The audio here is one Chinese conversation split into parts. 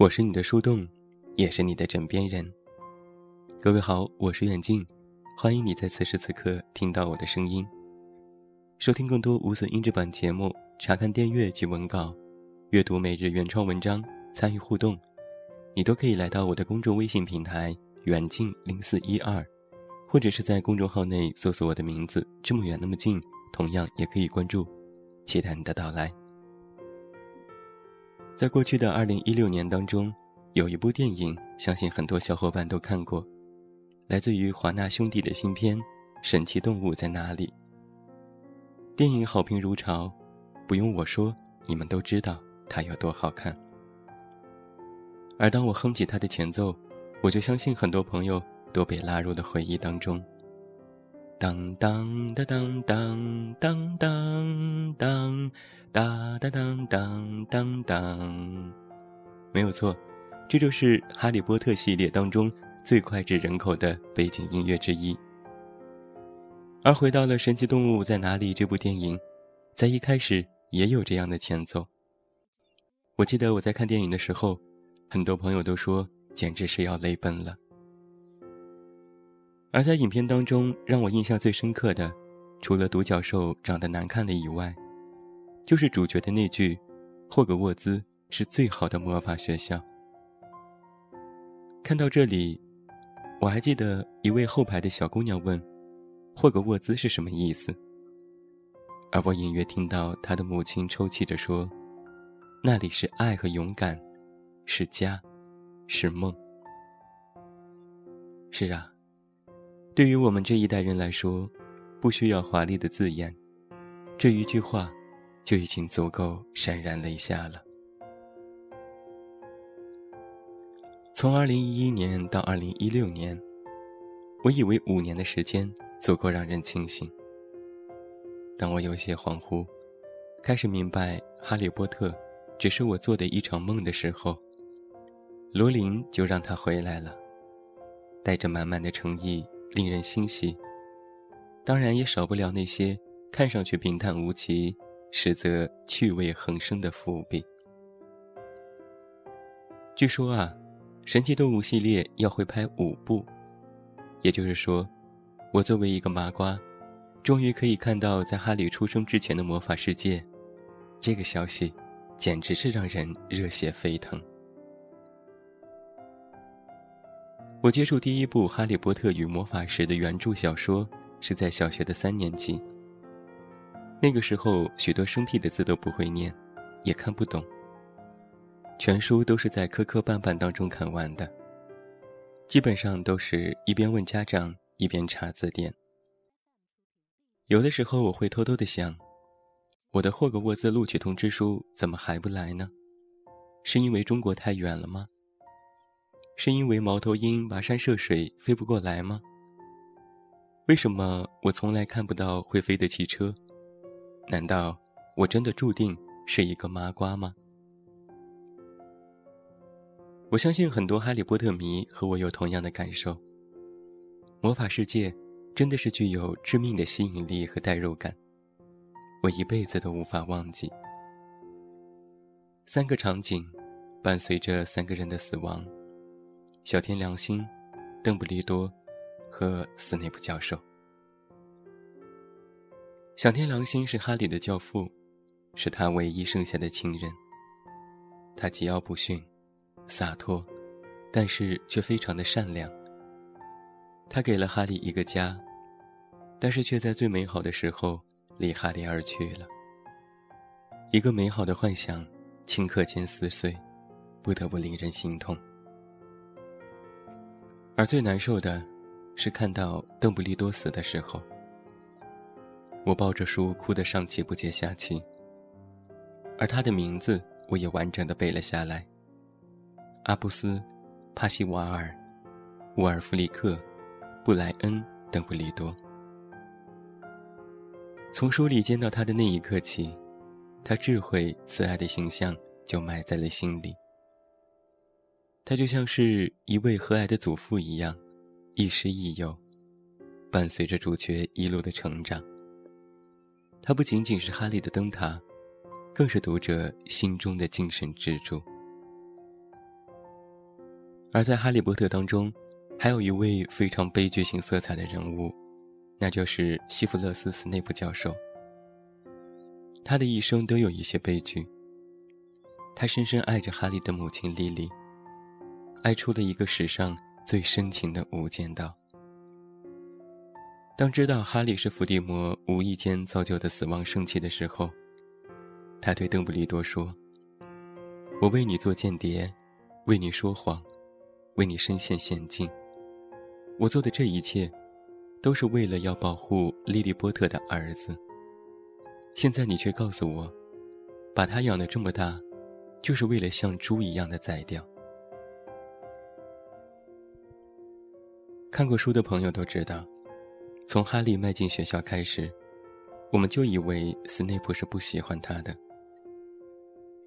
我是你的树洞，也是你的枕边人。各位好，我是远近，欢迎你在此时此刻听到我的声音。收听更多无损音质版节目，查看电阅及文稿，阅读每日原创文章，参与互动，你都可以来到我的公众微信平台“远近零四一二”，或者是在公众号内搜索我的名字“这么远那么近”，同样也可以关注。期待你的到来。在过去的二零一六年当中，有一部电影，相信很多小伙伴都看过，来自于华纳兄弟的新片《神奇动物在哪里》。电影好评如潮，不用我说，你们都知道它有多好看。而当我哼起它的前奏，我就相信很多朋友都被拉入了回忆当中。当当当当当当当当。当当当当当当，没有错，这就是《哈利波特》系列当中最脍炙人口的背景音乐之一。而回到了《神奇动物在哪里》这部电影，在一开始也有这样的前奏。我记得我在看电影的时候，很多朋友都说简直是要泪奔了。而在影片当中，让我印象最深刻的，除了独角兽长得难看的以外，就是主角的那句：“霍格沃兹是最好的魔法学校。”看到这里，我还记得一位后排的小姑娘问：“霍格沃兹是什么意思？”而我隐约听到她的母亲抽泣着说：“那里是爱和勇敢，是家，是梦。”是啊，对于我们这一代人来说，不需要华丽的字眼，这一句话。就已经足够潸然泪下了。从二零一一年到二零一六年，我以为五年的时间足够让人清醒。当我有些恍惚，开始明白《哈利波特》只是我做的一场梦的时候，罗琳就让他回来了，带着满满的诚意，令人欣喜。当然，也少不了那些看上去平淡无奇。实则趣味横生的伏笔。据说啊，《神奇动物》系列要会拍五部，也就是说，我作为一个麻瓜，终于可以看到在哈利出生之前的魔法世界。这个消息，简直是让人热血沸腾。我接触第一部《哈利波特与魔法石》的原著小说，是在小学的三年级。那个时候，许多生僻的字都不会念，也看不懂。全书都是在磕磕绊绊当中看完的，基本上都是一边问家长一边查字典。有的时候我会偷偷的想，我的霍格沃兹录取通知书怎么还不来呢？是因为中国太远了吗？是因为猫头鹰跋山涉水飞不过来吗？为什么我从来看不到会飞的汽车？难道我真的注定是一个麻瓜吗？我相信很多哈利波特迷和我有同样的感受。魔法世界真的是具有致命的吸引力和代入感，我一辈子都无法忘记。三个场景，伴随着三个人的死亡：小天良心、邓布利多和斯内普教授。小天狼星是哈利的教父，是他唯一剩下的亲人。他桀骜不驯，洒脱，但是却非常的善良。他给了哈利一个家，但是却在最美好的时候离哈利而去了。一个美好的幻想，顷刻间撕碎，不得不令人心痛。而最难受的，是看到邓布利多死的时候。我抱着书哭得上气不接下气，而他的名字我也完整的背了下来：阿布斯、帕西瓦尔、沃尔弗里克、布莱恩、邓布利多。从书里见到他的那一刻起，他智慧慈爱的形象就埋在了心里。他就像是一位和蔼的祖父一样，亦师亦友，伴随着主角一路的成长。他不仅仅是哈利的灯塔，更是读者心中的精神支柱。而在《哈利波特》当中，还有一位非常悲剧性色彩的人物，那就是西弗勒斯·斯内普教授。他的一生都有一些悲剧。他深深爱着哈利的母亲莉莉，爱出了一个史上最深情的无间道。当知道哈利是伏地魔无意间造就的死亡圣器的时候，他对邓布利多说：“我为你做间谍，为你说谎，为你身陷险境。我做的这一切，都是为了要保护莉莉波特的儿子。现在你却告诉我，把他养得这么大，就是为了像猪一样的宰掉。”看过书的朋友都知道。从哈利迈进学校开始，我们就以为斯内普是不喜欢他的。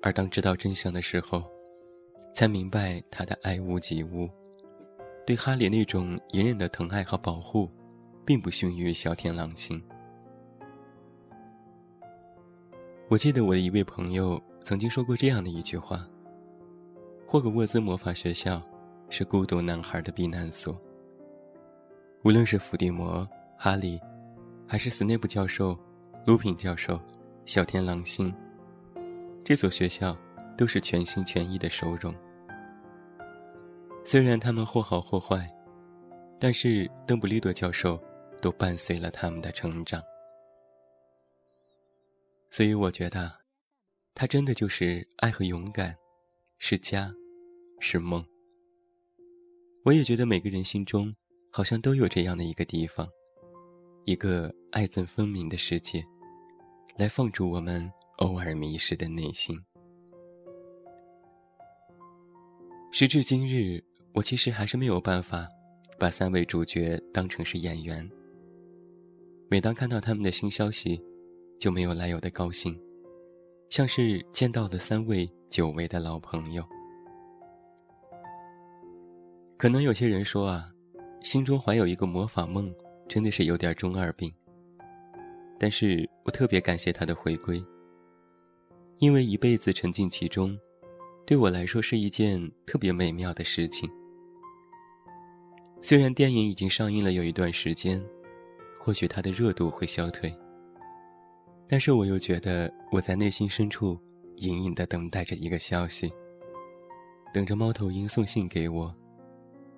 而当知道真相的时候，才明白他的爱屋及乌，对哈利那种隐忍的疼爱和保护，并不逊于小天狼星。我记得我的一位朋友曾经说过这样的一句话：“霍格沃兹魔法学校是孤独男孩的避难所。无论是伏地魔。”哈利，还是斯内普教授、卢品教授、小天狼星，这所学校都是全心全意的收容。虽然他们或好或坏，但是邓布利多教授都伴随了他们的成长。所以我觉得，他真的就是爱和勇敢，是家，是梦。我也觉得每个人心中好像都有这样的一个地方。一个爱憎分明的世界，来放逐我们偶尔迷失的内心。时至今日，我其实还是没有办法把三位主角当成是演员。每当看到他们的新消息，就没有来由的高兴，像是见到了三位久违的老朋友。可能有些人说啊，心中怀有一个魔法梦。真的是有点中二病，但是我特别感谢他的回归，因为一辈子沉浸其中，对我来说是一件特别美妙的事情。虽然电影已经上映了有一段时间，或许它的热度会消退，但是我又觉得我在内心深处隐隐的等待着一个消息，等着猫头鹰送信给我，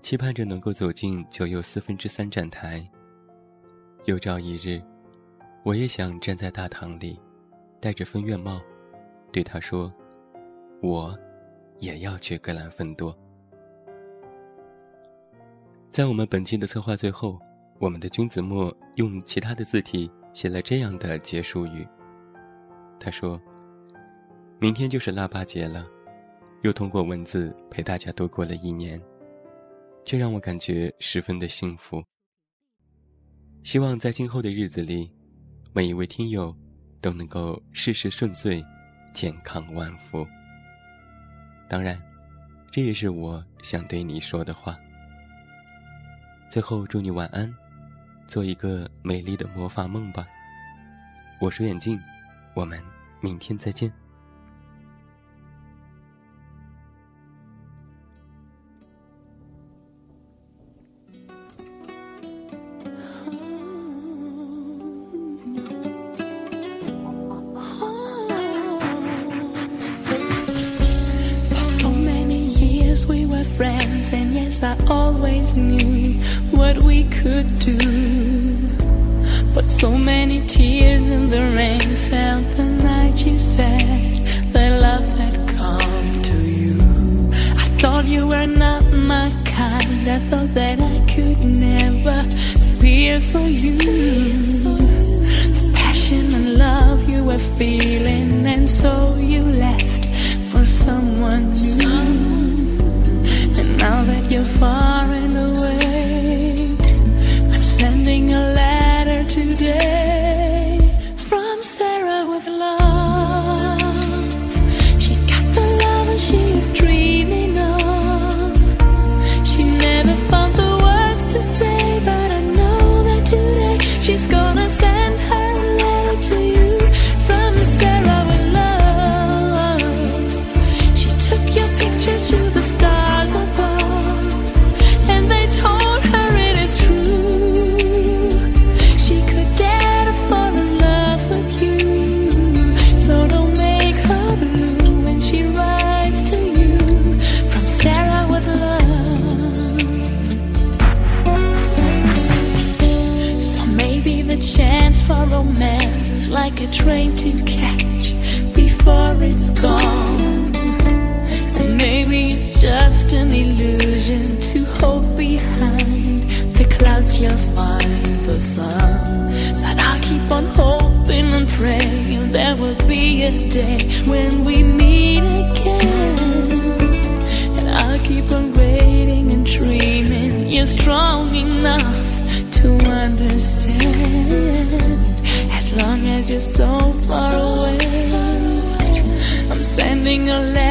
期盼着能够走进九又四分之三站台。有朝一日，我也想站在大堂里，戴着分院帽，对他说：“我，也要去格兰芬多。”在我们本期的策划最后，我们的君子墨用其他的字体写了这样的结束语。他说：“明天就是腊八节了，又通过文字陪大家度过了一年，这让我感觉十分的幸福。”希望在今后的日子里，每一位听友都能够事事顺遂，健康万福。当然，这也是我想对你说的话。最后，祝你晚安，做一个美丽的魔法梦吧。我是眼镜，我们明天再见。I always knew what we could do. But so many tears in the rain fell the night you said that love had come to you. I thought you were not my kind. I thought that I could never feel for you. The passion and love you were feeling, and so you left for someone new sun. But I keep on hoping and praying there will be a day when we meet again. And I keep on waiting and dreaming you're strong enough to understand. As long as you're so far away, I'm sending a letter.